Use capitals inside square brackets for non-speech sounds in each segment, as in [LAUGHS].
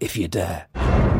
if you dare.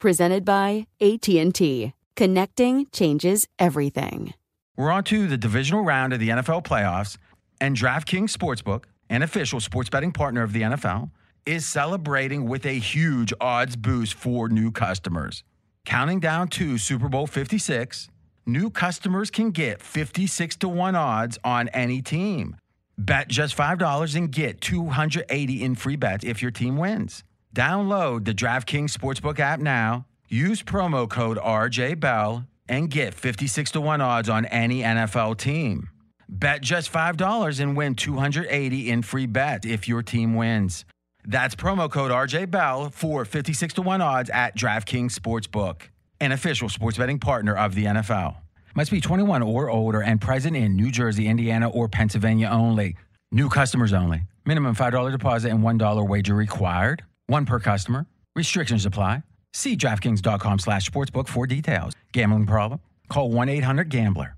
Presented by AT&T. Connecting changes everything. We're on to the divisional round of the NFL playoffs, and DraftKings Sportsbook, an official sports betting partner of the NFL, is celebrating with a huge odds boost for new customers. Counting down to Super Bowl 56, new customers can get 56 to 1 odds on any team. Bet just $5 and get 280 in free bets if your team wins. Download the DraftKings Sportsbook app now. Use promo code RJ Bell and get 56 to 1 odds on any NFL team. Bet just $5 and win 280 in free bets if your team wins. That's promo code RJ Bell for 56 to 1 odds at DraftKings Sportsbook, an official sports betting partner of the NFL. Must be 21 or older and present in New Jersey, Indiana, or Pennsylvania only. New customers only. Minimum $5 deposit and $1 wager required. One per customer. Restrictions apply. See DraftKings.com slash sportsbook for details. Gambling problem? Call 1-800-GAMBLER.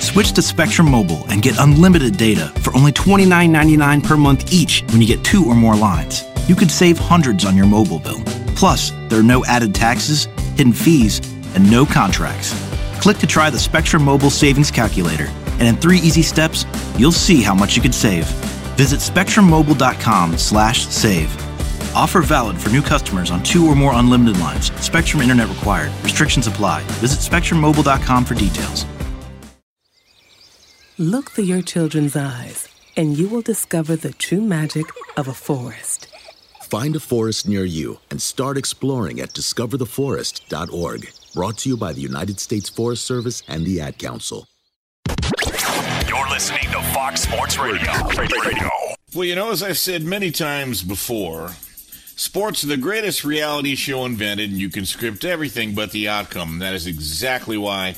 Switch to Spectrum Mobile and get unlimited data for only $29.99 per month each when you get two or more lines. You could save hundreds on your mobile bill. Plus, there are no added taxes, hidden fees, and no contracts. Click to try the Spectrum Mobile Savings Calculator, and in three easy steps, you'll see how much you could save. Visit spectrummobile.com slash save. Offer valid for new customers on two or more unlimited lines. Spectrum Internet required. Restrictions apply. Visit spectrummobile.com for details. Look through your children's eyes, and you will discover the true magic of a forest. Find a forest near you and start exploring at discovertheforest.org. Brought to you by the United States Forest Service and the Ad Council. You're listening to Fox Sports Radio. Radio. Well, you know, as I've said many times before, sports are the greatest reality show invented, and you can script everything but the outcome. That is exactly why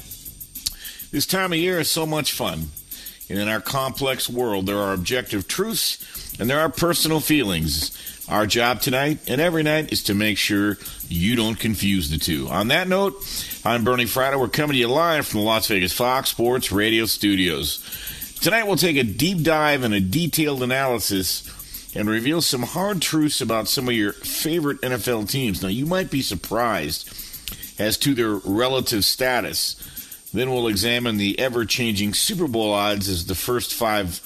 this time of year is so much fun. And in our complex world, there are objective truths and there are personal feelings. Our job tonight and every night is to make sure you don't confuse the two. On that note, I'm Bernie Fratto. We're coming to you live from the Las Vegas Fox Sports Radio studios. Tonight, we'll take a deep dive and a detailed analysis and reveal some hard truths about some of your favorite NFL teams. Now, you might be surprised as to their relative status. Then we'll examine the ever changing Super Bowl odds as the first five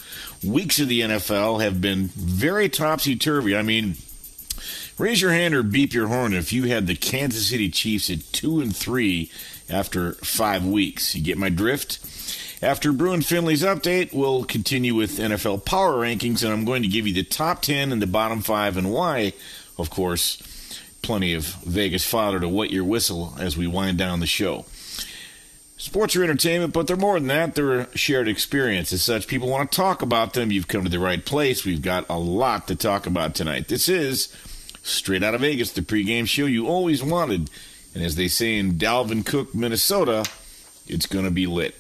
weeks of the NFL have been very topsy turvy. I mean, raise your hand or beep your horn if you had the Kansas City Chiefs at two and three after five weeks. You get my drift? After Bruin Finley's update, we'll continue with NFL power rankings, and I'm going to give you the top 10 and the bottom five and why, of course, plenty of Vegas fodder to wet your whistle as we wind down the show. Sports are entertainment, but they're more than that. They're a shared experience. As such, people want to talk about them. You've come to the right place. We've got a lot to talk about tonight. This is Straight Out of Vegas, the pregame show you always wanted. And as they say in Dalvin Cook, Minnesota, it's going to be lit.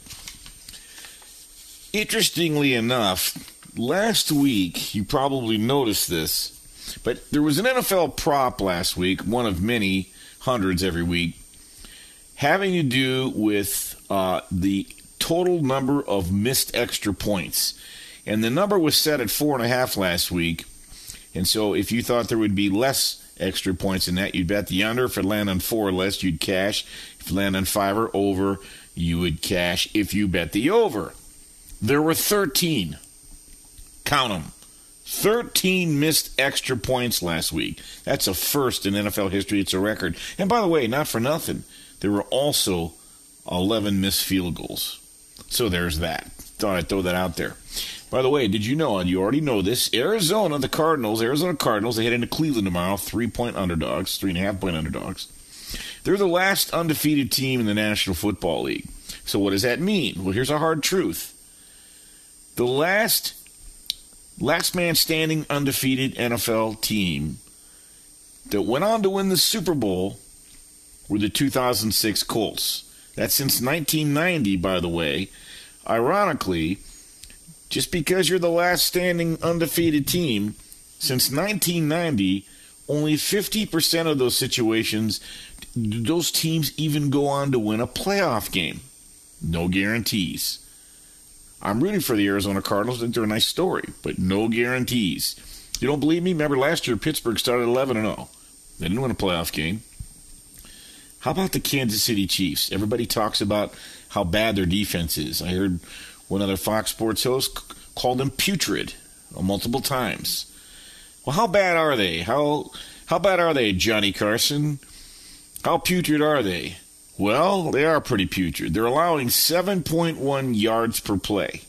Interestingly enough, last week, you probably noticed this, but there was an NFL prop last week, one of many hundreds every week, having to do with uh, the total number of missed extra points. And the number was set at four and a half last week. And so if you thought there would be less extra points in that, you'd bet the under. If it landed on four or less, you'd cash. If it landed on five or over, you would cash if you bet the over. There were 13. Count them. 13 missed extra points last week. That's a first in NFL history. It's a record. And by the way, not for nothing, there were also 11 missed field goals. So there's that. Thought I'd throw that out there. By the way, did you know, and you already know this, Arizona, the Cardinals, Arizona Cardinals, they head into Cleveland tomorrow, three point underdogs, three and a half point underdogs. They're the last undefeated team in the National Football League. So what does that mean? Well, here's a hard truth. The last last man standing undefeated NFL team that went on to win the Super Bowl were the 2006 Colts. That's since 1990, by the way. Ironically, just because you're the last standing undefeated team, since 1990, only 50% of those situations, those teams even go on to win a playoff game. No guarantees. I'm rooting for the Arizona Cardinals. I think they're a nice story, but no guarantees. You don't believe me? Remember last year Pittsburgh started 11 and 0. They didn't win a playoff game. How about the Kansas City Chiefs? Everybody talks about how bad their defense is. I heard one other Fox Sports host called them putrid uh, multiple times. Well, how bad are they? How how bad are they, Johnny Carson? How putrid are they? Well, they are pretty putrid. They're allowing 7.1 yards per play.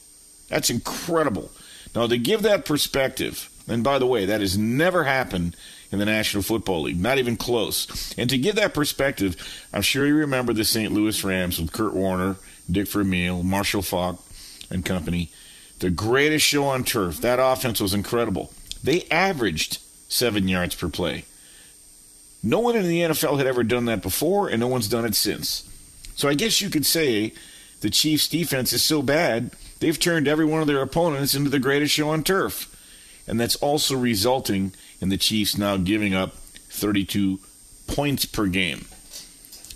That's incredible. Now, to give that perspective, and by the way, that has never happened in the National Football League, not even close. And to give that perspective, I'm sure you remember the St. Louis Rams with Kurt Warner, Dick Vermeil, Marshall Faulk, and company. The greatest show on turf. That offense was incredible. They averaged seven yards per play. No one in the NFL had ever done that before, and no one's done it since. So I guess you could say the Chiefs' defense is so bad, they've turned every one of their opponents into the greatest show on turf. And that's also resulting in the Chiefs now giving up 32 points per game.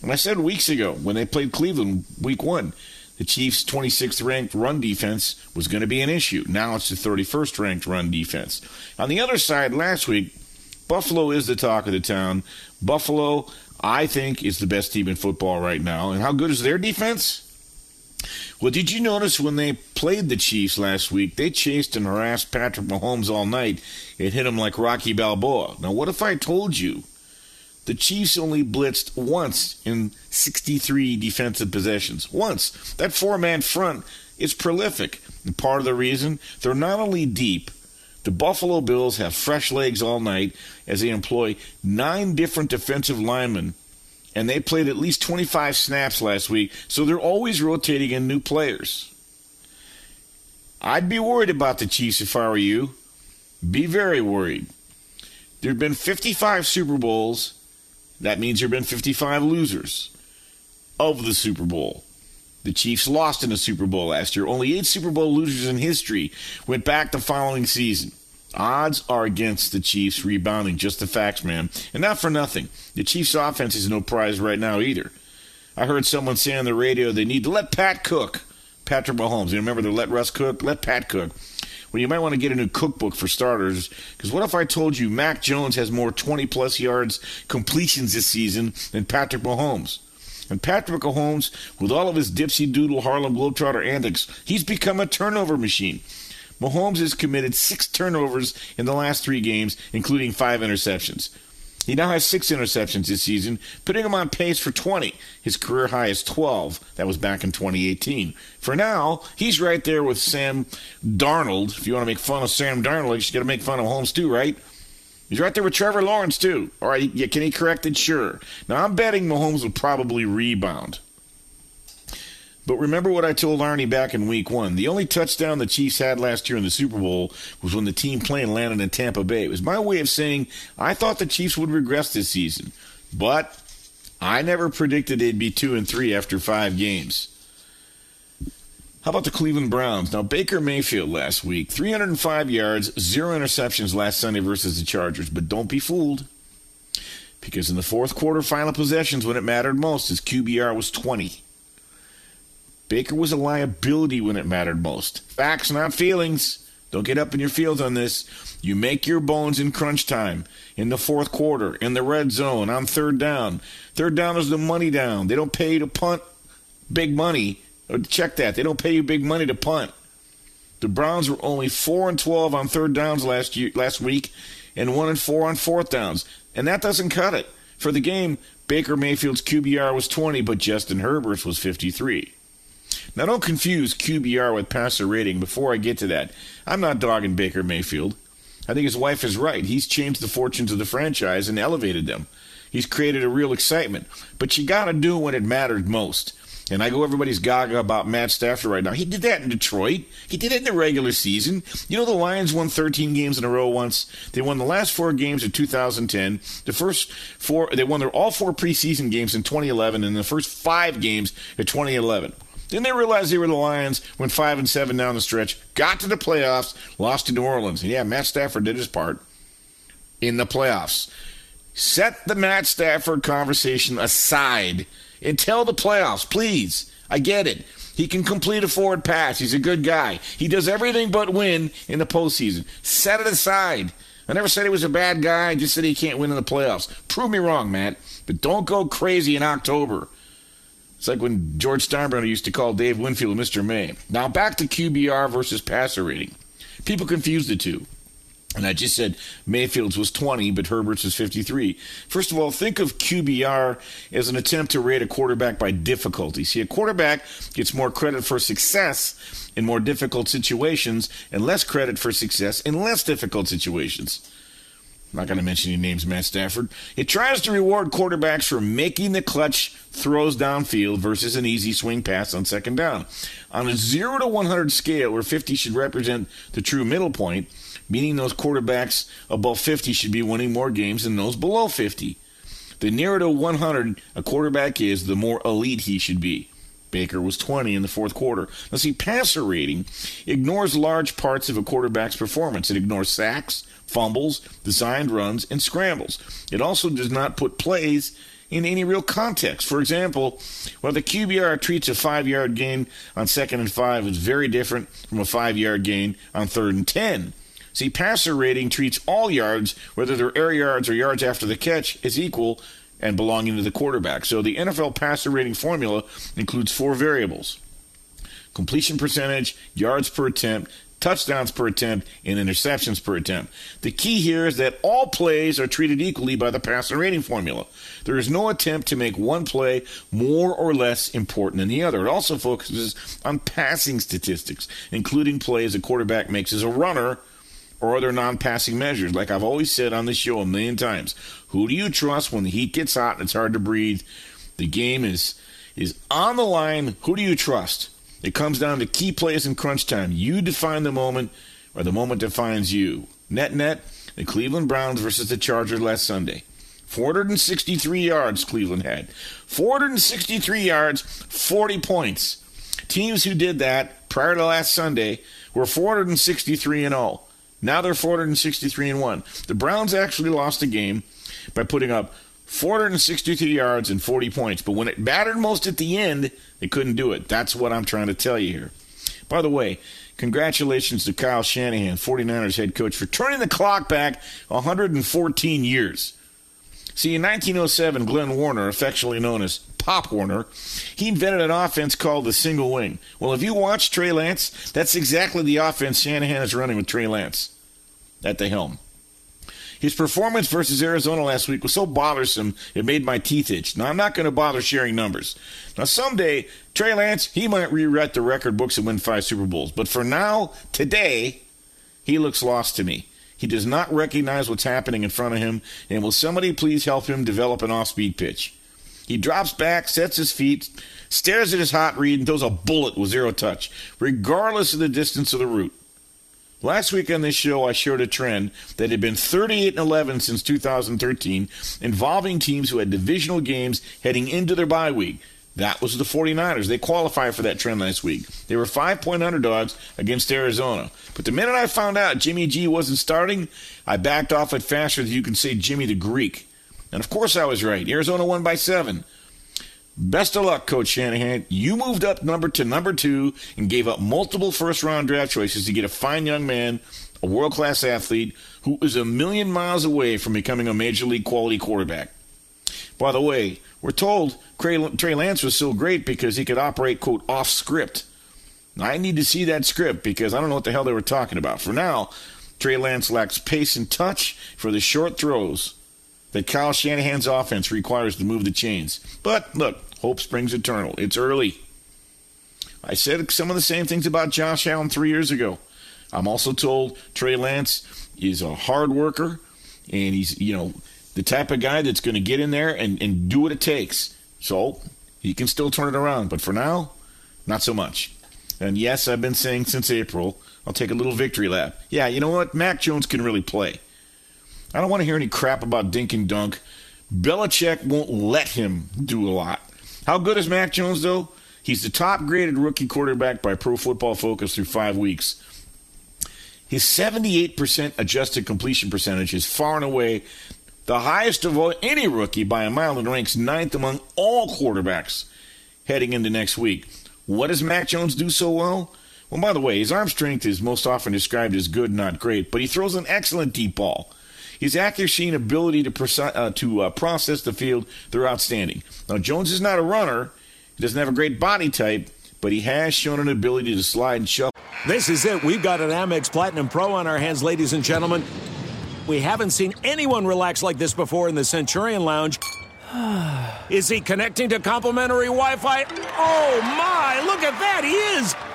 And I said weeks ago when they played Cleveland week one, the Chiefs' 26th ranked run defense was going to be an issue. Now it's the 31st ranked run defense. On the other side, last week, Buffalo is the talk of the town. Buffalo, I think, is the best team in football right now. And how good is their defense? Well, did you notice when they played the Chiefs last week, they chased and harassed Patrick Mahomes all night. It hit him like Rocky Balboa. Now, what if I told you the Chiefs only blitzed once in 63 defensive possessions? Once. That four man front is prolific. And part of the reason, they're not only deep, the Buffalo Bills have fresh legs all night as they employ nine different defensive linemen, and they played at least 25 snaps last week, so they're always rotating in new players. I'd be worried about the Chiefs if I were you. Be very worried. There have been 55 Super Bowls. That means there have been 55 losers of the Super Bowl. The Chiefs lost in the Super Bowl last year. Only eight Super Bowl losers in history went back the following season. Odds are against the Chiefs rebounding, just the facts, man. And not for nothing. The Chiefs' offense is no prize right now either. I heard someone say on the radio they need to let Pat cook. Patrick Mahomes. You remember the let Russ cook? Let Pat cook. Well, you might want to get a new cookbook for starters, because what if I told you Mac Jones has more 20 plus yards completions this season than Patrick Mahomes? And Patrick Mahomes, with all of his dipsy doodle Harlem Globetrotter antics, he's become a turnover machine. Mahomes has committed six turnovers in the last three games, including five interceptions. He now has six interceptions this season, putting him on pace for 20. His career high is 12. That was back in 2018. For now, he's right there with Sam Darnold. If you want to make fun of Sam Darnold, you got to make fun of Holmes too, right? He's right there with Trevor Lawrence too. All right, yeah, can he correct it? Sure. Now I'm betting Mahomes will probably rebound. But remember what I told Arnie back in week one. The only touchdown the Chiefs had last year in the Super Bowl was when the team plane landed in Tampa Bay. It was my way of saying I thought the Chiefs would regress this season. But I never predicted they'd be two and three after five games. How about the Cleveland Browns? Now, Baker Mayfield last week, 305 yards, zero interceptions last Sunday versus the Chargers. But don't be fooled. Because in the fourth quarter, final possessions, when it mattered most, his QBR was 20. Baker was a liability when it mattered most. Facts, not feelings. Don't get up in your feels on this. You make your bones in crunch time, in the fourth quarter, in the red zone, on third down. Third down is the money down. They don't pay you to punt big money. Oh, check that. They don't pay you big money to punt. The Browns were only 4 and 12 on third downs last year, last week and 1 and 4 on fourth downs. And that doesn't cut it. For the game, Baker Mayfield's QBR was 20, but Justin Herbert's was 53. Now, don't confuse QBR with passer rating. Before I get to that, I'm not dogging Baker Mayfield. I think his wife is right. He's changed the fortunes of the franchise and elevated them. He's created a real excitement. But you got to do when it mattered most. And I go everybody's gaga about Matt Stafford right now. He did that in Detroit. He did it in the regular season. You know the Lions won 13 games in a row once. They won the last four games in 2010. The first four they won their all four preseason games in 2011 and the first five games in 2011. Then they realized they were the Lions, went five and seven down the stretch, got to the playoffs, lost to New Orleans. And yeah, Matt Stafford did his part in the playoffs. Set the Matt Stafford conversation aside until the playoffs, please. I get it. He can complete a forward pass. He's a good guy. He does everything but win in the postseason. Set it aside. I never said he was a bad guy. I just said he can't win in the playoffs. Prove me wrong, Matt. But don't go crazy in October. It's like when George Steinbrenner used to call Dave Winfield Mr. May. Now back to QBR versus passer rating. People confuse the two. And I just said Mayfield's was 20, but Herbert's was 53. First of all, think of QBR as an attempt to rate a quarterback by difficulty. See, a quarterback gets more credit for success in more difficult situations and less credit for success in less difficult situations. I'm not going to mention any names, Matt Stafford. It tries to reward quarterbacks for making the clutch throws downfield versus an easy swing pass on second down. On a 0 to 100 scale, where 50 should represent the true middle point, meaning those quarterbacks above 50 should be winning more games than those below 50. The nearer to 100 a quarterback is, the more elite he should be. Baker was 20 in the fourth quarter. Now, see, passer rating ignores large parts of a quarterback's performance. It ignores sacks, fumbles, designed runs, and scrambles. It also does not put plays in any real context. For example, while the QBR treats a five yard gain on second and five is very different from a five yard gain on third and 10. See, passer rating treats all yards, whether they're air yards or yards after the catch, as equal and belonging to the quarterback. So the NFL passer rating formula includes four variables completion percentage, yards per attempt, touchdowns per attempt, and interceptions per attempt. The key here is that all plays are treated equally by the passer rating formula. There is no attempt to make one play more or less important than the other. It also focuses on passing statistics, including plays a quarterback makes as a runner or other non passing measures. Like I've always said on the show a million times, who do you trust when the heat gets hot and it's hard to breathe? The game is is on the line. Who do you trust? It comes down to key plays in crunch time. You define the moment, or the moment defines you. Net net, the Cleveland Browns versus the Chargers last Sunday. 463 yards Cleveland had. 463 yards, 40 points. Teams who did that prior to last Sunday were 463 and 0. Now they're 463 and 1. The Browns actually lost the game by putting up 463 yards and 40 points. But when it mattered most at the end, they couldn't do it. That's what I'm trying to tell you here. By the way, congratulations to Kyle Shanahan, 49ers head coach, for turning the clock back 114 years. See, in 1907, Glenn Warner, affectionately known as Pop Warner, he invented an offense called the single wing. Well, if you watch Trey Lance, that's exactly the offense Shanahan is running with Trey Lance at the helm. His performance versus Arizona last week was so bothersome it made my teeth itch. Now I'm not going to bother sharing numbers. Now someday Trey Lance he might rewrite the record books and win five Super Bowls, but for now, today, he looks lost to me. He does not recognize what's happening in front of him, and will somebody please help him develop an off-speed pitch? He drops back, sets his feet, stares at his hot read, and throws a bullet with zero touch, regardless of the distance of the route. Last week on this show, I showed a trend that had been 38 and 11 since 2013, involving teams who had divisional games heading into their bye week. That was the 49ers. They qualified for that trend last week. They were five point underdogs against Arizona. But the minute I found out Jimmy G wasn't starting, I backed off it faster than you can say Jimmy the Greek. And of course I was right. Arizona won by seven. Best of luck, Coach Shanahan. You moved up number to number two and gave up multiple first round draft choices to get a fine young man, a world class athlete, who is a million miles away from becoming a major league quality quarterback. By the way, we're told Trey Lance was so great because he could operate, quote, off script. I need to see that script because I don't know what the hell they were talking about. For now, Trey Lance lacks pace and touch for the short throws that Kyle Shanahan's offense requires to move the chains. But look, hope springs eternal. It's early. I said some of the same things about Josh Allen three years ago. I'm also told Trey Lance is a hard worker and he's, you know, the type of guy that's going to get in there and, and do what it takes. So he can still turn it around. But for now, not so much. And yes, I've been saying since April, I'll take a little victory lap. Yeah, you know what? Mac Jones can really play. I don't want to hear any crap about dink and dunk. Belichick won't let him do a lot. How good is Mac Jones, though? He's the top graded rookie quarterback by Pro Football Focus through five weeks. His 78% adjusted completion percentage is far and away the highest of any rookie by a mile and ranks ninth among all quarterbacks heading into next week. What does Mac Jones do so well? Well, by the way, his arm strength is most often described as good, not great, but he throws an excellent deep ball. His accuracy and ability to, uh, to uh, process the field, they're outstanding. Now, Jones is not a runner. He doesn't have a great body type, but he has shown an ability to slide and shuffle. This is it. We've got an Amex Platinum Pro on our hands, ladies and gentlemen. We haven't seen anyone relax like this before in the Centurion Lounge. [SIGHS] is he connecting to complimentary Wi Fi? Oh, my! Look at that! He is!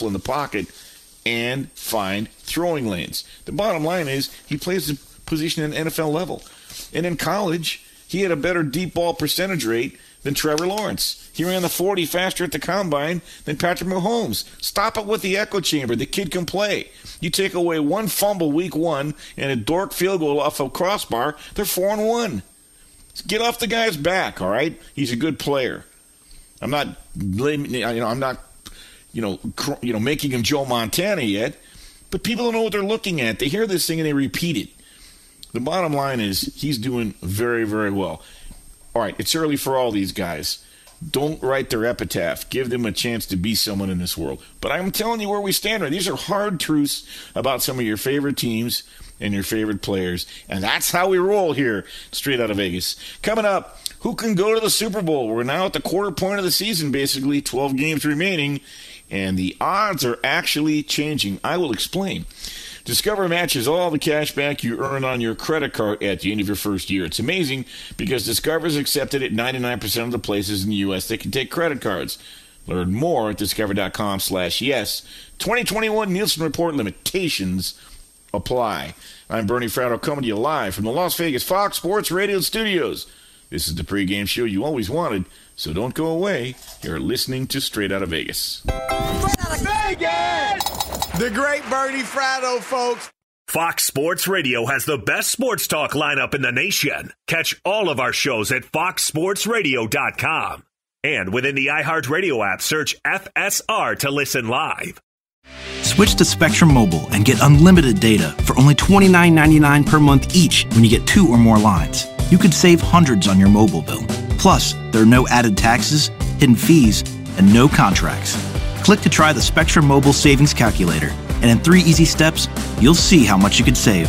in the pocket and find throwing lanes. The bottom line is he plays the position at NFL level. And in college, he had a better deep ball percentage rate than Trevor Lawrence. He ran the 40 faster at the combine than Patrick Mahomes. Stop it with the echo chamber. The kid can play. You take away one fumble week one and a dork field goal off a crossbar, they're 4 and 1. Get off the guy's back, all right? He's a good player. I'm not blaming, you know, I'm not you know, cr- you know, making him Joe Montana yet, but people don't know what they're looking at. They hear this thing and they repeat it. The bottom line is he's doing very, very well. All right, it's early for all these guys, Don't write their epitaph. Give them a chance to be someone in this world. But I'm telling you where we stand right. These are hard truths about some of your favorite teams and your favorite players. And that's how we roll here, straight out of Vegas. Coming up, who can go to the Super Bowl? We're now at the quarter point of the season, basically, 12 games remaining, and the odds are actually changing. I will explain. Discover matches all the cash back you earn on your credit card at the end of your first year. It's amazing because Discover is accepted at 99% of the places in the U.S. that can take credit cards. Learn more at discover.com slash yes. 2021 Nielsen Report limitations apply. I'm Bernie Fratto coming to you live from the Las Vegas Fox Sports Radio studios. This is the pregame show you always wanted, so don't go away. You're listening to Straight Out of Vegas. Vegas! The great Bernie Fratto, folks. Fox Sports Radio has the best sports talk lineup in the nation. Catch all of our shows at foxsportsradio.com. And within the iHeartRadio app, search FSR to listen live. Switch to Spectrum Mobile and get unlimited data for only $29.99 per month each when you get two or more lines. You could save hundreds on your mobile bill. Plus, there are no added taxes, hidden fees, and no contracts. Click to try the Spectrum Mobile Savings Calculator, and in three easy steps, you'll see how much you could save.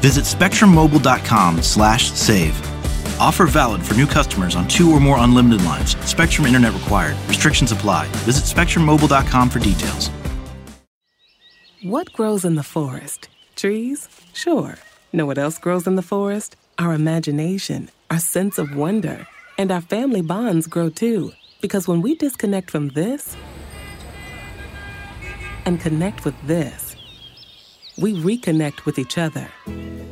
Visit spectrummobile.com/save. Offer valid for new customers on two or more unlimited lines. Spectrum Internet required. Restrictions apply. Visit spectrummobile.com for details. What grows in the forest? Trees? Sure. Know what else grows in the forest? Our imagination, our sense of wonder, and our family bonds grow too. Because when we disconnect from this and connect with this, we reconnect with each other.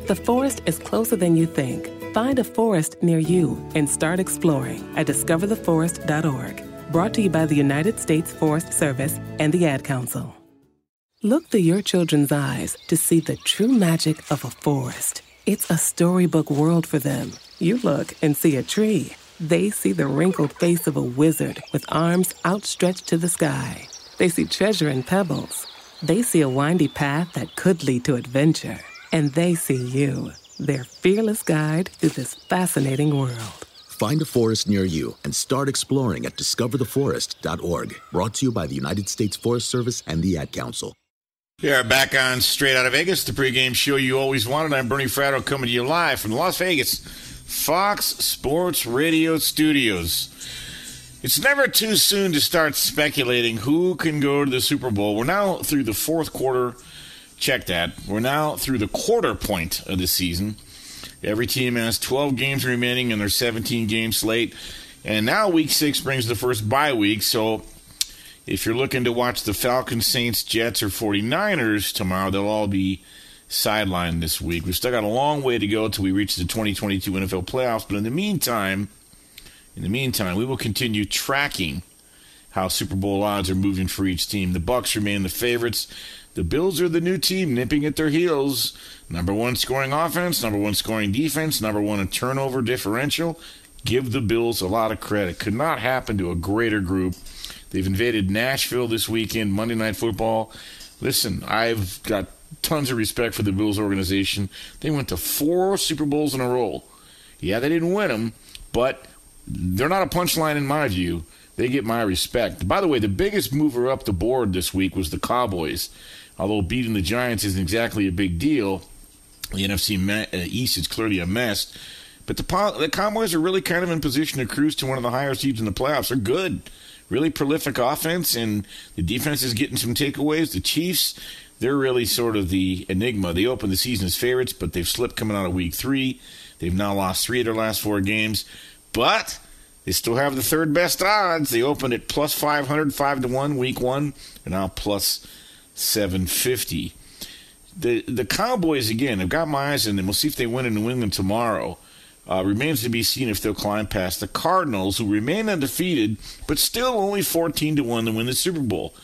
The forest is closer than you think. Find a forest near you and start exploring at discovertheforest.org. Brought to you by the United States Forest Service and the Ad Council. Look through your children's eyes to see the true magic of a forest. It's a storybook world for them. You look and see a tree. They see the wrinkled face of a wizard with arms outstretched to the sky. They see treasure in pebbles. They see a windy path that could lead to adventure. And they see you, their fearless guide through this fascinating world. Find a forest near you and start exploring at discovertheforest.org. Brought to you by the United States Forest Service and the Ad Council. We are back on Straight Out of Vegas, the pregame show you always wanted. I'm Bernie Fratto coming to you live from Las Vegas, Fox Sports Radio studios. It's never too soon to start speculating who can go to the Super Bowl. We're now through the fourth quarter. Check that. We're now through the quarter point of the season. Every team has 12 games remaining in their 17 game slate. And now week six brings the first bye week. So if you're looking to watch the Falcons, Saints, Jets, or 49ers tomorrow, they'll all be sidelined this week. We've still got a long way to go until we reach the 2022 NFL playoffs. But in the meantime, in the meantime, we will continue tracking how Super Bowl odds are moving for each team. The Bucs remain the favorites. The Bills are the new team nipping at their heels. Number one scoring offense, number one scoring defense, number one in turnover differential. Give the Bills a lot of credit. Could not happen to a greater group. They've invaded Nashville this weekend, Monday Night Football. Listen, I've got tons of respect for the Bills organization. They went to four Super Bowls in a row. Yeah, they didn't win them, but they're not a punchline in my view. They get my respect. By the way, the biggest mover up the board this week was the Cowboys. Although beating the Giants isn't exactly a big deal, the NFC uh, East is clearly a mess. But the, the Cowboys are really kind of in position to cruise to one of the higher seeds in the playoffs. They're good. Really prolific offense, and the defense is getting some takeaways. The Chiefs, they're really sort of the enigma. They opened the season as favorites, but they've slipped coming out of week three. They've now lost three of their last four games. But they still have the third best odds. They opened at plus 500, 5 to 1 week one, and now plus 750. The the Cowboys again. I've got my eyes on them. We'll see if they win in New England tomorrow. Uh, remains to be seen if they'll climb past the Cardinals, who remain undefeated, but still only 14 to one to win the Super Bowl.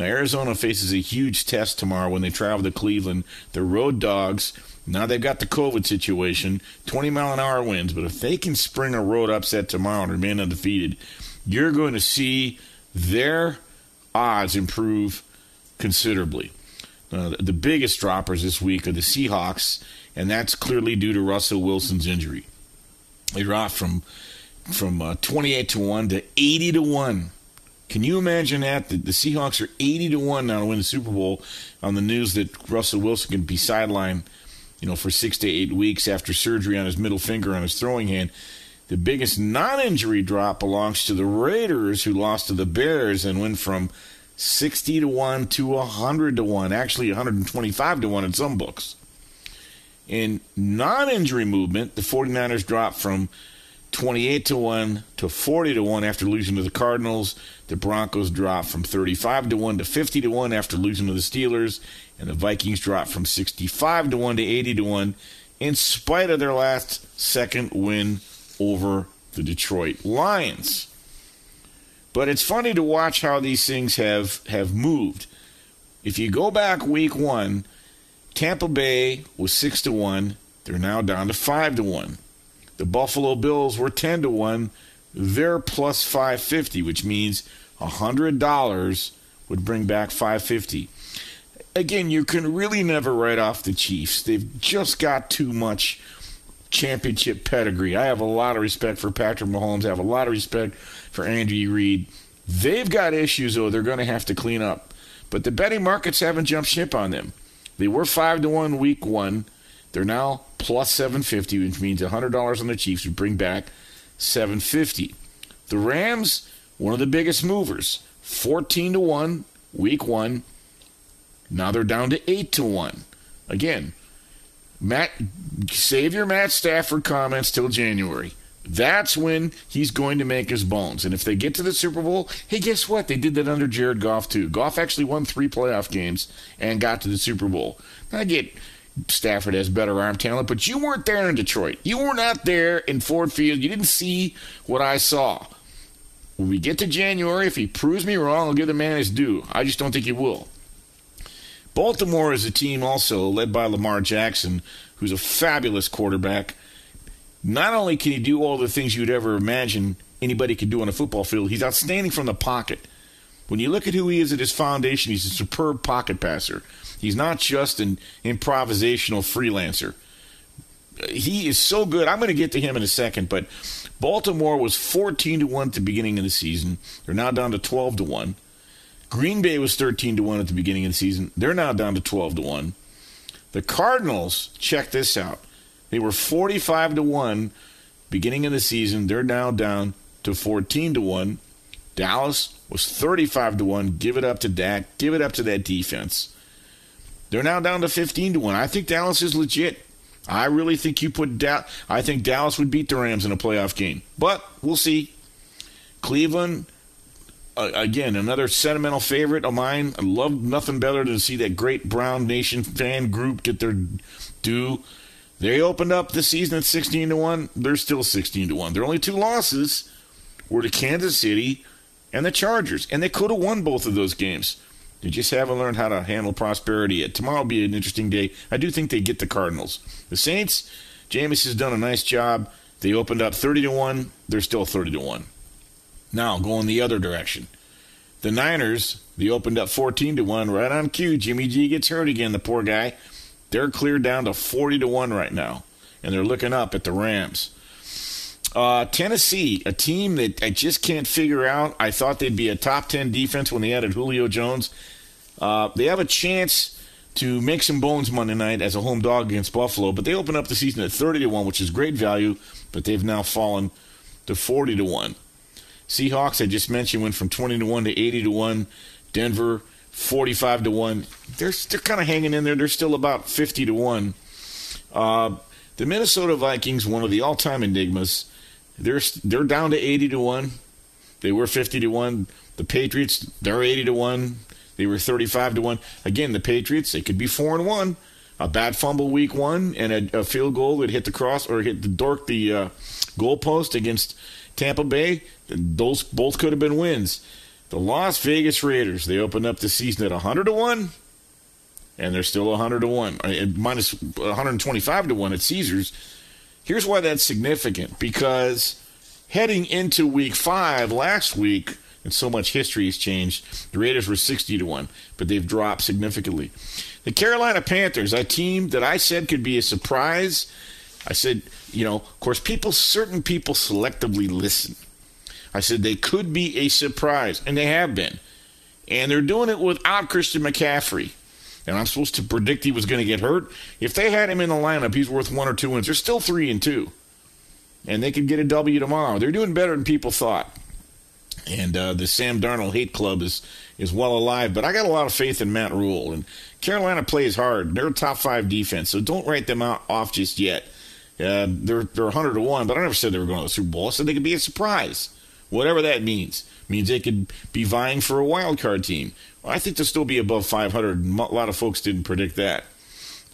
Now Arizona faces a huge test tomorrow when they travel to Cleveland. They're road dogs. Now they've got the COVID situation, 20 mile an hour winds, but if they can spring a road upset tomorrow and remain undefeated, you're going to see their odds improve considerably. Uh, the biggest droppers this week are the Seahawks, and that's clearly due to Russell Wilson's injury. They dropped from from uh, 28 to 1 to 80 to 1. Can you imagine that? The, the Seahawks are 80 to 1 now to win the Super Bowl on the news that Russell Wilson can be sidelined, you know, for 6 to 8 weeks after surgery on his middle finger on his throwing hand. The biggest non-injury drop belongs to the Raiders who lost to the Bears and went from 60 to 1 to 100 to 1, actually 125 to 1 in some books. In non-injury movement, the 49ers dropped from 28 to 1 to 40 to 1 after losing to the Cardinals. The Broncos dropped from 35 to 1 to 50 to 1 after losing to the Steelers. And the Vikings dropped from 65 to 1 to 80 to 1 in spite of their last second win over the Detroit Lions. But it's funny to watch how these things have, have moved. If you go back week one, Tampa Bay was 6 to 1. They're now down to 5 to 1. The Buffalo Bills were 10 to 1. They're plus 550, which means $100 would bring back 550. Again, you can really never write off the Chiefs. They've just got too much championship pedigree. I have a lot of respect for Patrick Mahomes. I have a lot of respect for Andy Reid. They've got issues, though, they're going to have to clean up. But the betting markets haven't jumped ship on them. They were 5 to 1 week one. They're now plus 750, which means $100 on the Chiefs would bring back 750. The Rams, one of the biggest movers, 14 to 1 week 1. Now they're down to 8 to 1. Again, Matt save your Matt Stafford comments till January. That's when he's going to make his bones. And if they get to the Super Bowl, hey, guess what? They did that under Jared Goff, too. Goff actually won three playoff games and got to the Super Bowl. I get Stafford has better arm talent, but you weren't there in Detroit. You were not out there in Ford Field. You didn't see what I saw. When we get to January, if he proves me wrong, I'll give the man his due. I just don't think he will. Baltimore is a team also led by Lamar Jackson, who's a fabulous quarterback. Not only can he do all the things you'd ever imagine anybody could do on a football field, he's outstanding from the pocket. When you look at who he is at his foundation, he's a superb pocket passer. He's not just an improvisational freelancer. He is so good. I'm going to get to him in a second, but Baltimore was 14 to 1 at the beginning of the season. They're now down to 12 to 1. Green Bay was 13 to 1 at the beginning of the season. They're now down to 12 to 1. The Cardinals, check this out. They were 45 to 1 beginning of the season. They're now down to 14 to 1. Dallas was 35 to 1. Give it up to Dak. Give it up to that defense. They're now down to 15 to 1. I think Dallas is legit. I really think you put Dallas. I think Dallas would beat the Rams in a playoff game. But we'll see. Cleveland, again, another sentimental favorite of mine. I love nothing better than to see that great Brown Nation fan group get their due. They opened up the season at 16 to 1. They're still 16 to 1. Their only two losses were to Kansas City and the Chargers, and they could have won both of those games. They just haven't learned how to handle prosperity yet. Tomorrow will be an interesting day. I do think they get the Cardinals. The Saints, Jameis has done a nice job. They opened up 30 to 1. They're still 30 to 1. Now, going the other direction. The Niners, they opened up 14 to 1 right on cue. Jimmy G gets hurt again, the poor guy. They're cleared down to 40 to 1 right now. And they're looking up at the Rams. Uh, Tennessee, a team that I just can't figure out. I thought they'd be a top 10 defense when they added Julio Jones. Uh, they have a chance to make some bones Monday night as a home dog against Buffalo, but they open up the season at 30 to 1, which is great value, but they've now fallen to 40 to 1. Seahawks, I just mentioned, went from 20 to 1 to 80 to 1. Denver, 45 to 1. They're, they're kind of hanging in there. They're still about 50 to 1. Uh, the Minnesota Vikings, one of the all time enigmas, they're they're down to 80 to 1. They were 50 to 1. The Patriots, they're 80 to 1. They were 35 to 1. Again, the Patriots, they could be 4 and 1. A bad fumble week 1 and a, a field goal that hit the cross or hit the dork the uh, goalpost against Tampa Bay. Those both could have been wins. The Las Vegas Raiders, they opened up the season at 100 to 1 and they're still 100 to 1 uh, minus 125 to 1 at Caesars Here's why that's significant because heading into week five last week, and so much history has changed, the Raiders were 60 to 1, but they've dropped significantly. The Carolina Panthers, a team that I said could be a surprise, I said, you know, of course, people, certain people selectively listen. I said they could be a surprise, and they have been. And they're doing it without Christian McCaffrey. And I'm supposed to predict he was going to get hurt. If they had him in the lineup, he's worth one or two wins. They're still three and two. And they could get a W tomorrow. They're doing better than people thought. And uh, the Sam Darnold hate club is is well alive. But I got a lot of faith in Matt Rhule. And Carolina plays hard. They're a top five defense, so don't write them out off just yet. Uh, they're they're 100 to one, but I never said they were going to the Super Bowl. I said they could be a surprise, whatever that means. Means they could be vying for a wild card team. I think they'll still be above 500. A lot of folks didn't predict that.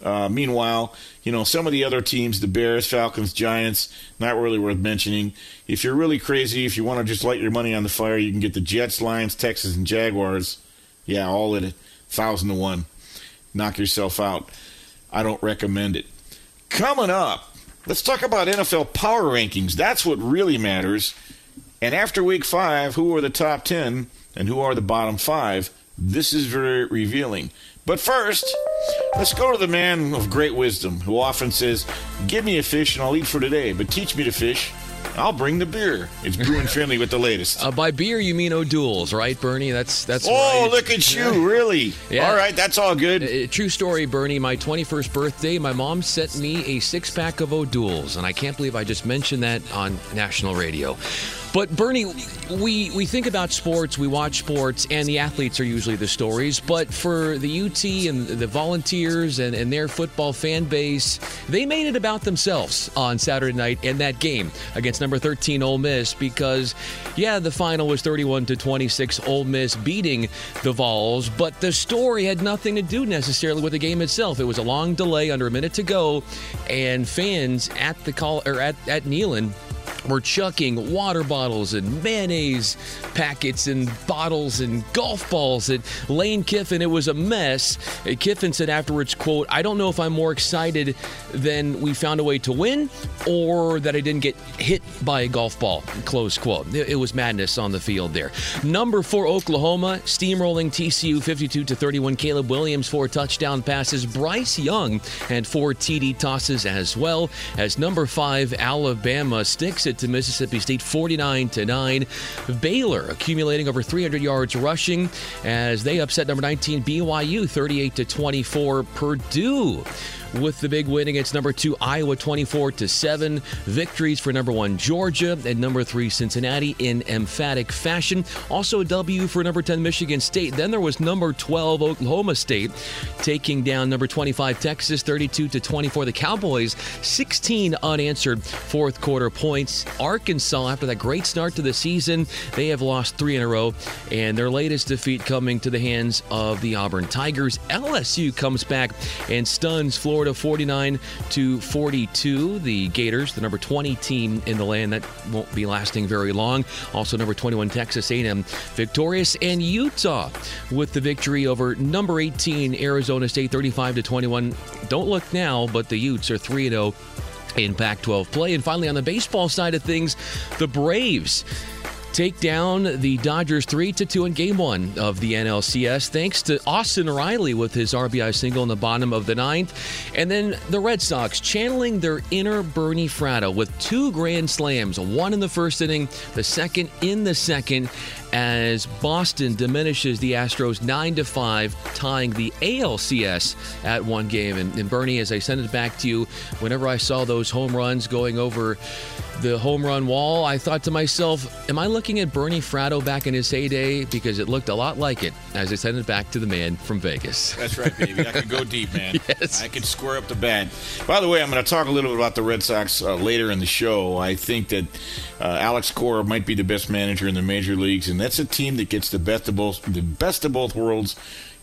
Uh, meanwhile, you know, some of the other teams, the Bears, Falcons, Giants, not really worth mentioning. If you're really crazy, if you want to just light your money on the fire, you can get the Jets, Lions, Texans, and Jaguars. Yeah, all at thousand to one. Knock yourself out. I don't recommend it. Coming up, let's talk about NFL power rankings. That's what really matters. And after week five, who are the top 10 and who are the bottom five? This is very revealing. But first, let's go to the man of great wisdom who often says, Give me a fish and I'll eat for today, but teach me to fish. I'll bring the beer. It's Brewing Finley with the latest. Uh, by beer, you mean O'Doul's, right, Bernie? That's that's. Oh, right. look at you! Really? Yeah. All right, that's all good. Uh, true story, Bernie. My 21st birthday, my mom sent me a six pack of O'Doul's, and I can't believe I just mentioned that on national radio. But Bernie, we we think about sports, we watch sports, and the athletes are usually the stories. But for the UT and the volunteers and, and their football fan base, they made it about themselves on Saturday night in that game against number 13 Ole Miss because, yeah, the final was 31 to 26, Ole Miss beating the Vols, but the story had nothing to do necessarily with the game itself. It was a long delay, under a minute to go, and fans at the call or at at Neyland were chucking water bottles and mayonnaise packets and bottles and golf balls at Lane Kiffin. It was a mess. Uh, Kiffin said afterwards, quote, I don't know if I'm more excited than we found a way to win or that I didn't get hit by a golf ball, close quote. It was madness on the field there. Number four, Oklahoma, steamrolling TCU 52 to 31. Caleb Williams, four touchdown passes. Bryce Young and four TD tosses as well as number five, Alabama sticks it to Mississippi State 49 to 9. Baylor accumulating over 300 yards rushing as they upset number 19 BYU 38 to 24. Purdue with the big win against number two Iowa 24 to 7. Victories for number one Georgia and number three Cincinnati in emphatic fashion. Also a W for number 10 Michigan State. Then there was number 12 Oklahoma State taking down number 25 Texas 32 to 24. The Cowboys 16 unanswered fourth quarter points. Arkansas after that great start to the season, they have lost 3 in a row and their latest defeat coming to the hands of the Auburn Tigers. LSU comes back and stuns Florida 49 to 42. The Gators, the number 20 team in the land, that won't be lasting very long. Also, number 21 Texas A&M victorious, and Utah with the victory over number 18 Arizona State 35 to 21. Don't look now, but the Utes are 3 0 in Pac 12 play. And finally, on the baseball side of things, the Braves take down the Dodgers 3 to 2 in game 1 of the NLCS thanks to Austin Riley with his RBI single in the bottom of the ninth. And then the Red Sox channeling their inner Bernie Fratto with two grand slams, one in the first inning, the second in the second as Boston diminishes the Astros 9 to 5, tying the ALCS at one game. And, and, Bernie, as I send it back to you, whenever I saw those home runs going over the home run wall, I thought to myself, am I looking at Bernie Fratto back in his heyday? Because it looked a lot like it as I sent it back to the man from Vegas. That's right, baby. I could go deep, man. [LAUGHS] yes. I could square up the bat. By the way, I'm going to talk a little bit about the Red Sox uh, later in the show. I think that uh, Alex Cora might be the best manager in the major leagues, and that's a team that gets the best of both the best of both worlds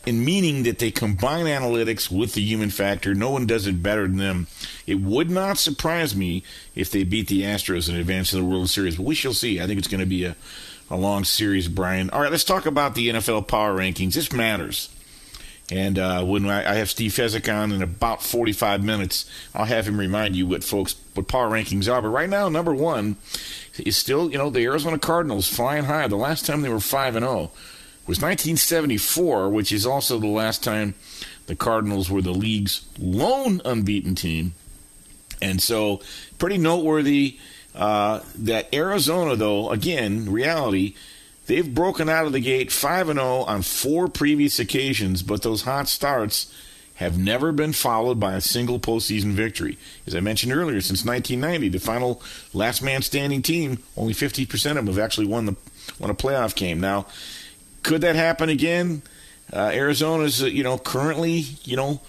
in meaning that they combine analytics with the human factor. No one does it better than them. It would not surprise me if they beat the Astros and advance to the World Series, but we shall see. I think it's going to be a, a long series, Brian. All right, let's talk about the NFL power rankings. This matters. And uh, when I, I have Steve Fezzik on in about 45 minutes, I'll have him remind you what folks what power rankings are. But right now, number one is still, you know, the Arizona Cardinals flying high. The last time they were 5 and 0 was 1974, which is also the last time the Cardinals were the league's lone unbeaten team. And so, pretty noteworthy uh, that Arizona, though, again, reality, they've broken out of the gate 5 and 0 on four previous occasions, but those hot starts have never been followed by a single postseason victory. As I mentioned earlier, since 1990, the final last man standing team, only 50% of them have actually won the won a playoff game. Now, could that happen again? Uh, Arizona's, uh, you know, currently, you know,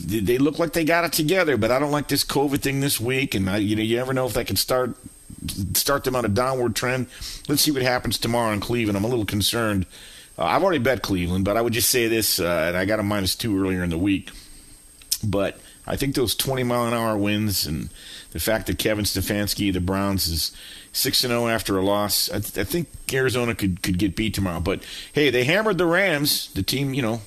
they look like they got it together, but I don't like this COVID thing this week, and I, you know, you never know if they can start start them on a downward trend. Let's see what happens tomorrow in Cleveland. I'm a little concerned. Uh, I've already bet Cleveland, but I would just say this, uh, and I got a minus two earlier in the week. But I think those 20 mile an hour winds and the fact that Kevin Stefanski, the Browns, is six and zero oh after a loss. I, th- I, think Arizona could could get beat tomorrow. But hey, they hammered the Rams, the team. You know,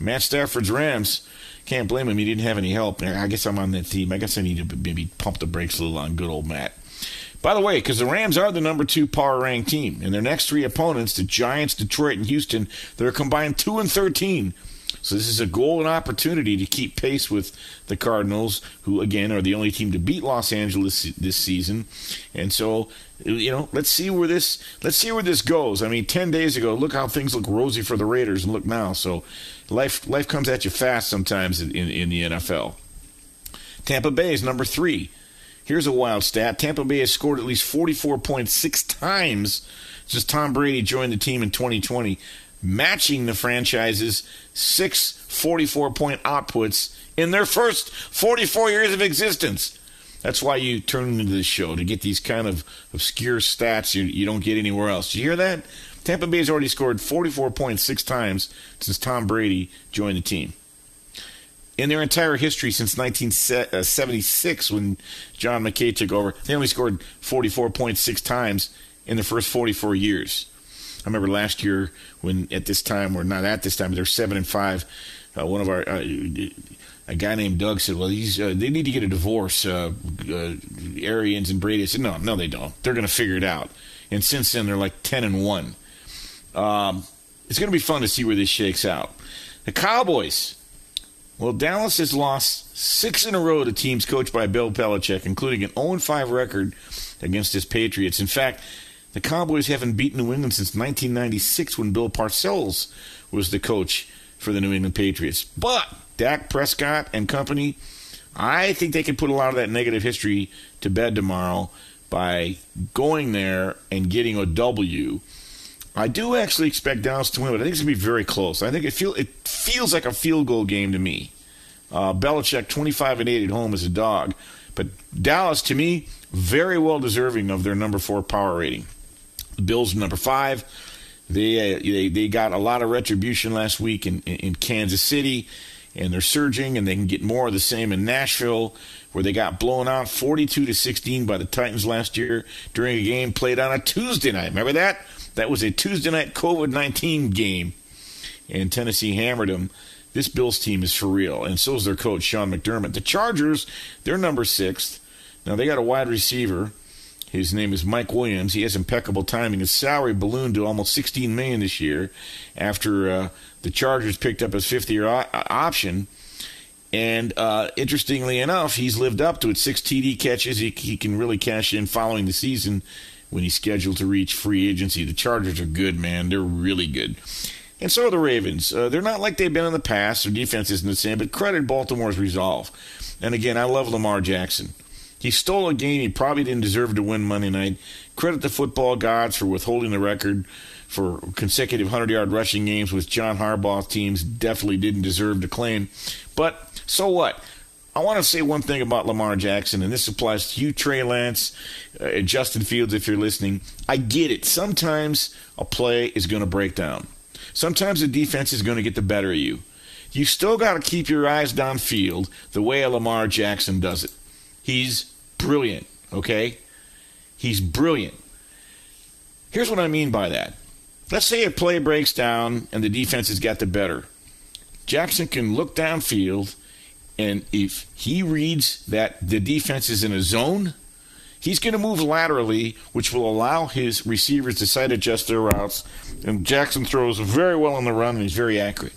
Matt Stafford's Rams. Can't blame him. He didn't have any help. I guess I'm on that team. I guess I need to maybe pump the brakes a little on good old Matt. By the way, because the Rams are the number two power ranked team, and their next three opponents, the Giants, Detroit, and Houston, they're combined two and thirteen. So this is a golden opportunity to keep pace with the Cardinals, who again are the only team to beat Los Angeles this season. And so, you know, let's see where this let's see where this goes. I mean, ten days ago, look how things look rosy for the Raiders, and look now. So, life life comes at you fast sometimes in, in the NFL. Tampa Bay is number three. Here's a wild stat: Tampa Bay has scored at least 44.6 times since Tom Brady joined the team in 2020 matching the franchise's six 44 point outputs in their first 44 years of existence. That's why you turn into this show to get these kind of obscure stats you, you don't get anywhere else. You hear that? Tampa Bay has already scored 44.6 times since Tom Brady joined the team. In their entire history since 1976, when John McKay took over, they only scored 44.6 times in the first 44 years. I remember last year when at this time, or not at this time, they're seven and five. Uh, one of our uh, a guy named Doug said, "Well, he's uh, they need to get a divorce." Uh, uh, Arians and Brady said, "No, no, they don't. They're going to figure it out." And since then, they're like ten and one. Um, it's going to be fun to see where this shakes out. The Cowboys. Well, Dallas has lost six in a row to teams coached by Bill Belichick, including an 0 5 record against his Patriots. In fact, the Cowboys haven't beaten New England since 1996 when Bill Parcells was the coach for the New England Patriots. But Dak Prescott and company, I think they can put a lot of that negative history to bed tomorrow by going there and getting a W. I do actually expect Dallas to win, but I think it's going to be very close. I think it feel it feels like a field goal game to me. Uh, Belichick 25 and 8 at home as a dog, but Dallas to me very well deserving of their number four power rating. The Bills number five. They, uh, they they got a lot of retribution last week in, in, in Kansas City, and they're surging, and they can get more of the same in Nashville, where they got blown out 42 to 16 by the Titans last year during a game played on a Tuesday night. Remember that? That was a Tuesday night COVID 19 game, and Tennessee hammered them. This Bills team is for real, and so is their coach Sean McDermott. The Chargers, they're number sixth. Now they got a wide receiver his name is Mike Williams. He has impeccable timing. His salary ballooned to almost 16 million this year after uh, the Chargers picked up his fifth-year o- option. And uh, interestingly enough, he's lived up to it. Six TD catches. He, he can really cash in following the season when he's scheduled to reach free agency. The Chargers are good, man. They're really good. And so are the Ravens. Uh, they're not like they've been in the past. Their defense isn't the same, but credit Baltimore's resolve. And again, I love Lamar Jackson. He stole a game he probably didn't deserve to win Monday night. Credit the football gods for withholding the record for consecutive 100 yard rushing games, which John Harbaugh's teams definitely didn't deserve to claim. But so what? I want to say one thing about Lamar Jackson, and this applies to you, Trey Lance, uh, Justin Fields, if you're listening. I get it. Sometimes a play is going to break down. Sometimes the defense is going to get the better of you. You still got to keep your eyes downfield the way Lamar Jackson does it. He's brilliant, okay? He's brilliant. Here's what I mean by that. Let's say a play breaks down and the defense has got the better. Jackson can look downfield, and if he reads that the defense is in a zone, he's going to move laterally, which will allow his receivers to side adjust their routes. And Jackson throws very well on the run and he's very accurate.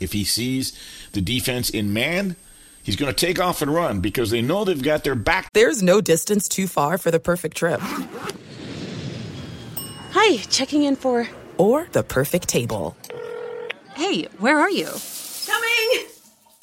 If he sees the defense in man, He's going to take off and run because they know they've got their back. There's no distance too far for the perfect trip. Hi, checking in for. Or the perfect table. Hey, where are you? Coming!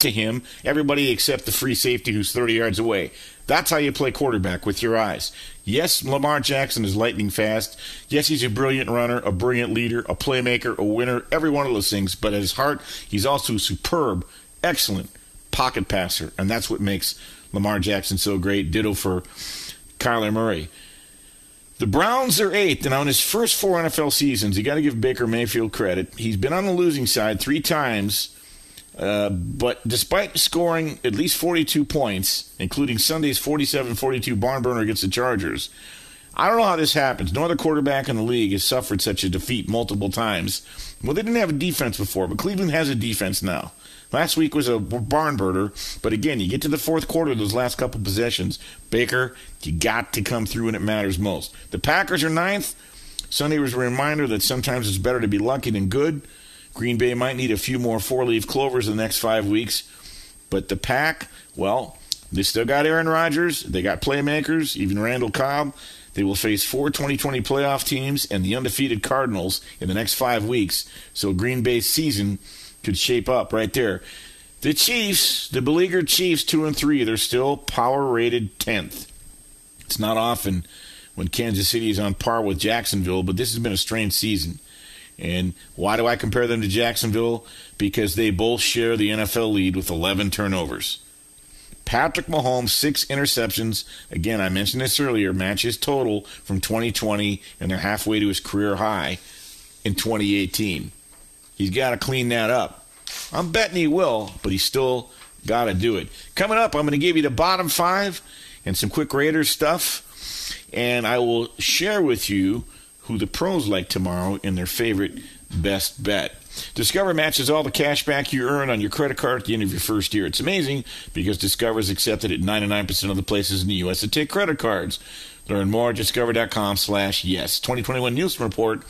to him, everybody except the free safety who's 30 yards away. That's how you play quarterback with your eyes. Yes, Lamar Jackson is lightning fast. Yes, he's a brilliant runner, a brilliant leader, a playmaker, a winner, every one of those things. But at his heart, he's also a superb, excellent pocket passer. And that's what makes Lamar Jackson so great. Ditto for Kyler Murray. The Browns are eighth, and on his first four NFL seasons, you got to give Baker Mayfield credit. He's been on the losing side three times uh, but despite scoring at least 42 points, including Sunday's 47 42 barn burner against the Chargers, I don't know how this happens. No other quarterback in the league has suffered such a defeat multiple times. Well, they didn't have a defense before, but Cleveland has a defense now. Last week was a barn burner, but again, you get to the fourth quarter, those last couple possessions, Baker, you got to come through when it matters most. The Packers are ninth. Sunday was a reminder that sometimes it's better to be lucky than good. Green Bay might need a few more four leaf clovers in the next five weeks. But the Pack, well, they still got Aaron Rodgers. They got playmakers, even Randall Cobb. They will face four 2020 playoff teams and the undefeated Cardinals in the next five weeks. So Green Bay's season could shape up right there. The Chiefs, the beleaguered Chiefs, two and three, they're still power rated 10th. It's not often when Kansas City is on par with Jacksonville, but this has been a strange season. And why do I compare them to Jacksonville? Because they both share the NFL lead with 11 turnovers. Patrick Mahomes, six interceptions. Again, I mentioned this earlier, matches total from 2020, and they're halfway to his career high in 2018. He's got to clean that up. I'm betting he will, but he's still got to do it. Coming up, I'm going to give you the bottom five and some quick Raiders stuff, and I will share with you who the pros like tomorrow in their favorite best bet. Discover matches all the cash back you earn on your credit card at the end of your first year. It's amazing because Discover is accepted at 99% of the places in the U.S. that take credit cards. Learn more at discover.com slash yes. 2021 Nielsen Report.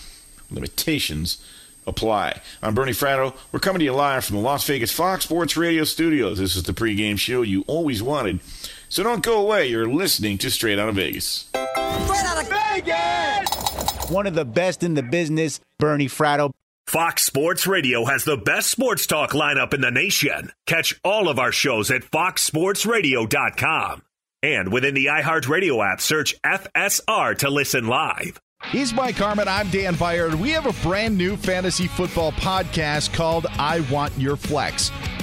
Limitations apply. I'm Bernie Fratto. We're coming to you live from the Las Vegas Fox Sports Radio studios. This is the pregame show you always wanted. So don't go away. You're listening to Straight Out of Vegas. Straight Out of Vegas! One of the best in the business, Bernie Fratto. Fox Sports Radio has the best sports talk lineup in the nation. Catch all of our shows at foxsportsradio.com. And within the iHeartRadio app, search FSR to listen live. He's Mike Harmon. I'm Dan Beyer. We have a brand new fantasy football podcast called I Want Your Flex.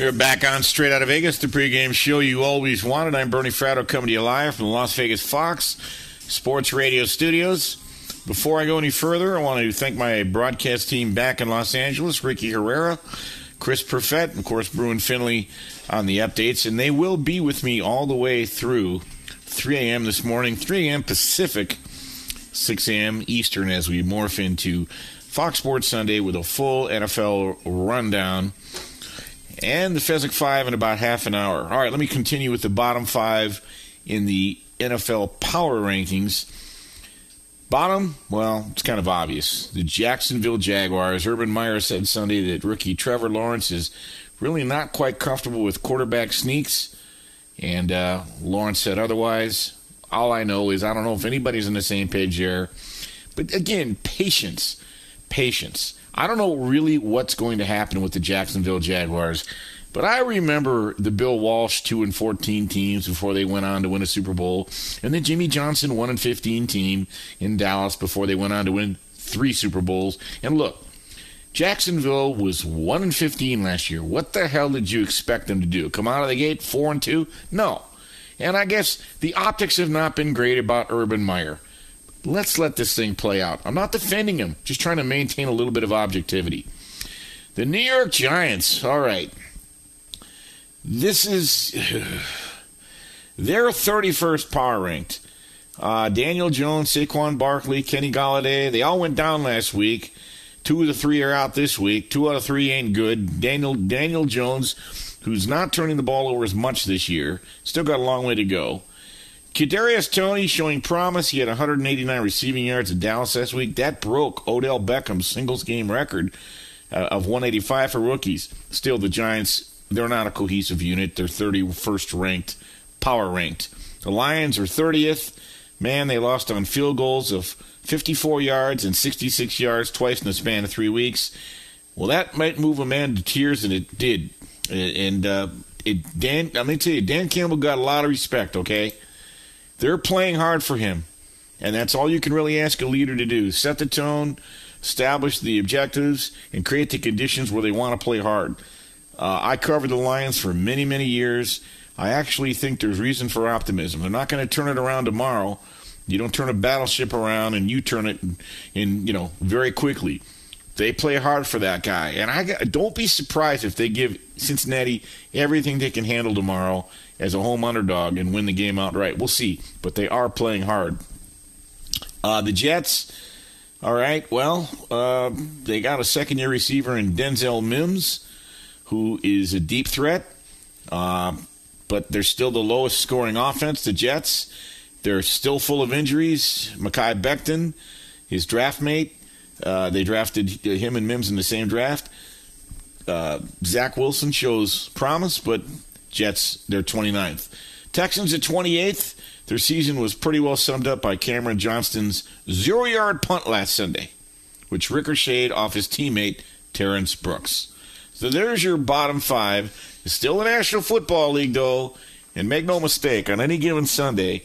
We're back on Straight Out of Vegas, the pregame show you always wanted. I'm Bernie Fratto coming to you live from the Las Vegas Fox Sports Radio Studios. Before I go any further, I want to thank my broadcast team back in Los Angeles, Ricky Herrera, Chris Perfett, and of course Bruin Finley on the updates, and they will be with me all the way through 3 a.m. this morning, 3 a.m. Pacific, 6 a.m. Eastern as we morph into Fox Sports Sunday with a full NFL rundown and the Fezzik 5 in about half an hour. All right, let me continue with the bottom five in the NFL power rankings. Bottom, well, it's kind of obvious. The Jacksonville Jaguars. Urban Meyer said Sunday that rookie Trevor Lawrence is really not quite comfortable with quarterback sneaks, and uh, Lawrence said otherwise. All I know is I don't know if anybody's on the same page here. But again, patience. Patience. I don't know really what's going to happen with the Jacksonville Jaguars, but I remember the Bill Walsh 2 and 14 teams before they went on to win a Super Bowl, and the Jimmy Johnson 1 and 15 team in Dallas before they went on to win three Super Bowls. And look, Jacksonville was 1 and 15 last year. What the hell did you expect them to do? Come out of the gate 4 and 2? No. And I guess the optics have not been great about Urban Meyer. Let's let this thing play out. I'm not defending him, just trying to maintain a little bit of objectivity. The New York Giants, all right. This is. [SIGHS] They're 31st power ranked. Uh, Daniel Jones, Saquon Barkley, Kenny Golladay, they all went down last week. Two of the three are out this week. Two out of three ain't good. Daniel Daniel Jones, who's not turning the ball over as much this year, still got a long way to go. Kadarius Toney showing promise. He had 189 receiving yards in Dallas last week. That broke Odell Beckham's singles game record uh, of 185 for rookies. Still, the Giants, they're not a cohesive unit. They're 31st ranked, power ranked. The Lions are 30th. Man, they lost on field goals of 54 yards and 66 yards twice in the span of three weeks. Well, that might move a man to tears, and it did. And uh, it, Dan, going to tell you, Dan Campbell got a lot of respect. Okay, they're playing hard for him, and that's all you can really ask a leader to do: set the tone, establish the objectives, and create the conditions where they want to play hard. Uh, I covered the Lions for many, many years. I actually think there's reason for optimism. They're not going to turn it around tomorrow. You don't turn a battleship around and you turn it in, in you know, very quickly. They play hard for that guy, and I don't be surprised if they give Cincinnati everything they can handle tomorrow as a home underdog and win the game outright. We'll see, but they are playing hard. Uh, the Jets, all right. Well, uh, they got a second-year receiver in Denzel Mims, who is a deep threat. Uh, but they're still the lowest scoring offense, the Jets. They're still full of injuries. Mekhi Becton, his draft mate, uh, they drafted him and Mims in the same draft. Uh, Zach Wilson shows promise, but Jets, they're 29th. Texans at 28th. Their season was pretty well summed up by Cameron Johnston's zero yard punt last Sunday, which ricocheted off his teammate Terrence Brooks. So there's your bottom five. It's still the National Football League, though, and make no mistake, on any given Sunday,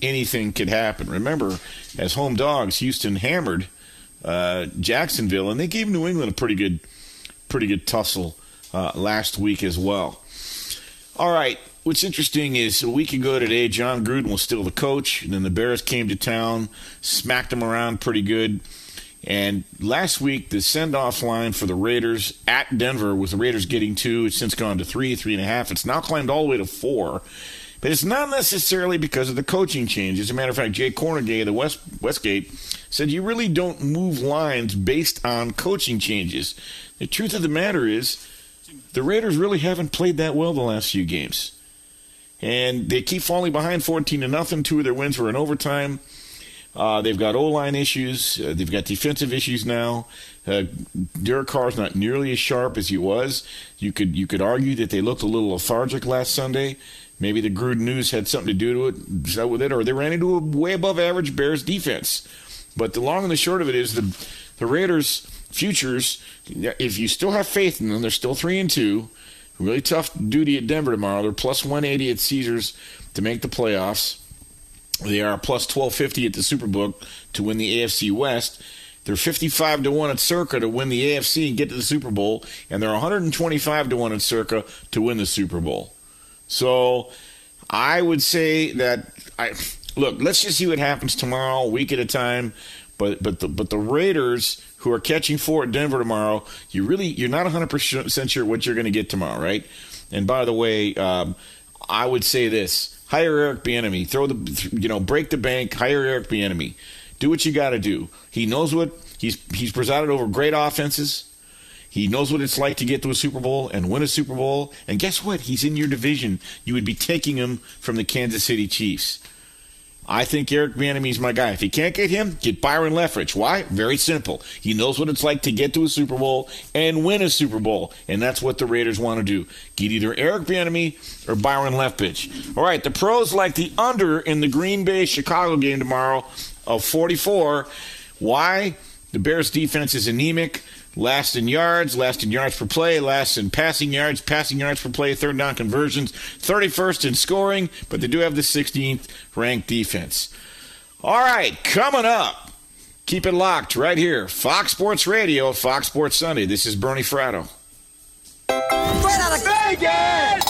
anything could happen. Remember, as home dogs, Houston hammered uh, Jacksonville, and they gave New England a pretty good, pretty good tussle uh, last week as well. All right, what's interesting is a week ago today, Jon Gruden was still the coach, and then the Bears came to town, smacked them around pretty good. And last week, the send off line for the Raiders at Denver, with the Raiders getting two, it's since gone to three, three and a half. It's now climbed all the way to four. But it's not necessarily because of the coaching change. As a matter of fact, Jay Kornegay, the West, Westgate, said you really don't move lines based on coaching changes. The truth of the matter is, the Raiders really haven't played that well the last few games. And they keep falling behind 14 to nothing. Two of their wins were in overtime. Uh, they've got O line issues. Uh, they've got defensive issues now. Uh, Derek Carr's not nearly as sharp as he was. You could you could argue that they looked a little lethargic last Sunday. Maybe the Gruden news had something to do to it, with it, or they ran into a way above average Bears defense. But the long and the short of it is the the Raiders' futures. If you still have faith in them, they're still three and two. Really tough duty at Denver tomorrow. They're plus 180 at Caesars to make the playoffs. They are plus 1250 at the Superbook to win the AFC West. They're 55 to 1 at Circa to win the AFC and get to the Super Bowl, and they're 125 to 1 at Circa to win the Super Bowl. So I would say that I look, let's just see what happens tomorrow, week at a time. But but the but the Raiders who are catching four at Denver tomorrow, you really you're not 100 percent sure what you're going to get tomorrow, right? And by the way, um, I would say this: hire Eric Bieniemy, throw the you know break the bank, hire Eric Bieniemy, do what you got to do. He knows what he's he's presided over great offenses. He knows what it's like to get to a Super Bowl and win a Super Bowl. And guess what? He's in your division. You would be taking him from the Kansas City Chiefs. I think Eric Bieniemy's my guy. If you can't get him, get Byron Leftwich. Why? Very simple. He knows what it's like to get to a Super Bowl and win a Super Bowl, and that's what the Raiders want to do. Get either Eric Bieniemy or Byron Leftwich. All right, the pros like the under in the Green Bay Chicago game tomorrow of 44. Why? The Bears defense is anemic. Last in yards, last in yards per play, last in passing yards, passing yards per play, third down conversions, 31st in scoring, but they do have the 16th ranked defense. All right, coming up. Keep it locked right here. Fox Sports Radio, Fox Sports Sunday. This is Bernie Fratto. Straight out of Vegas!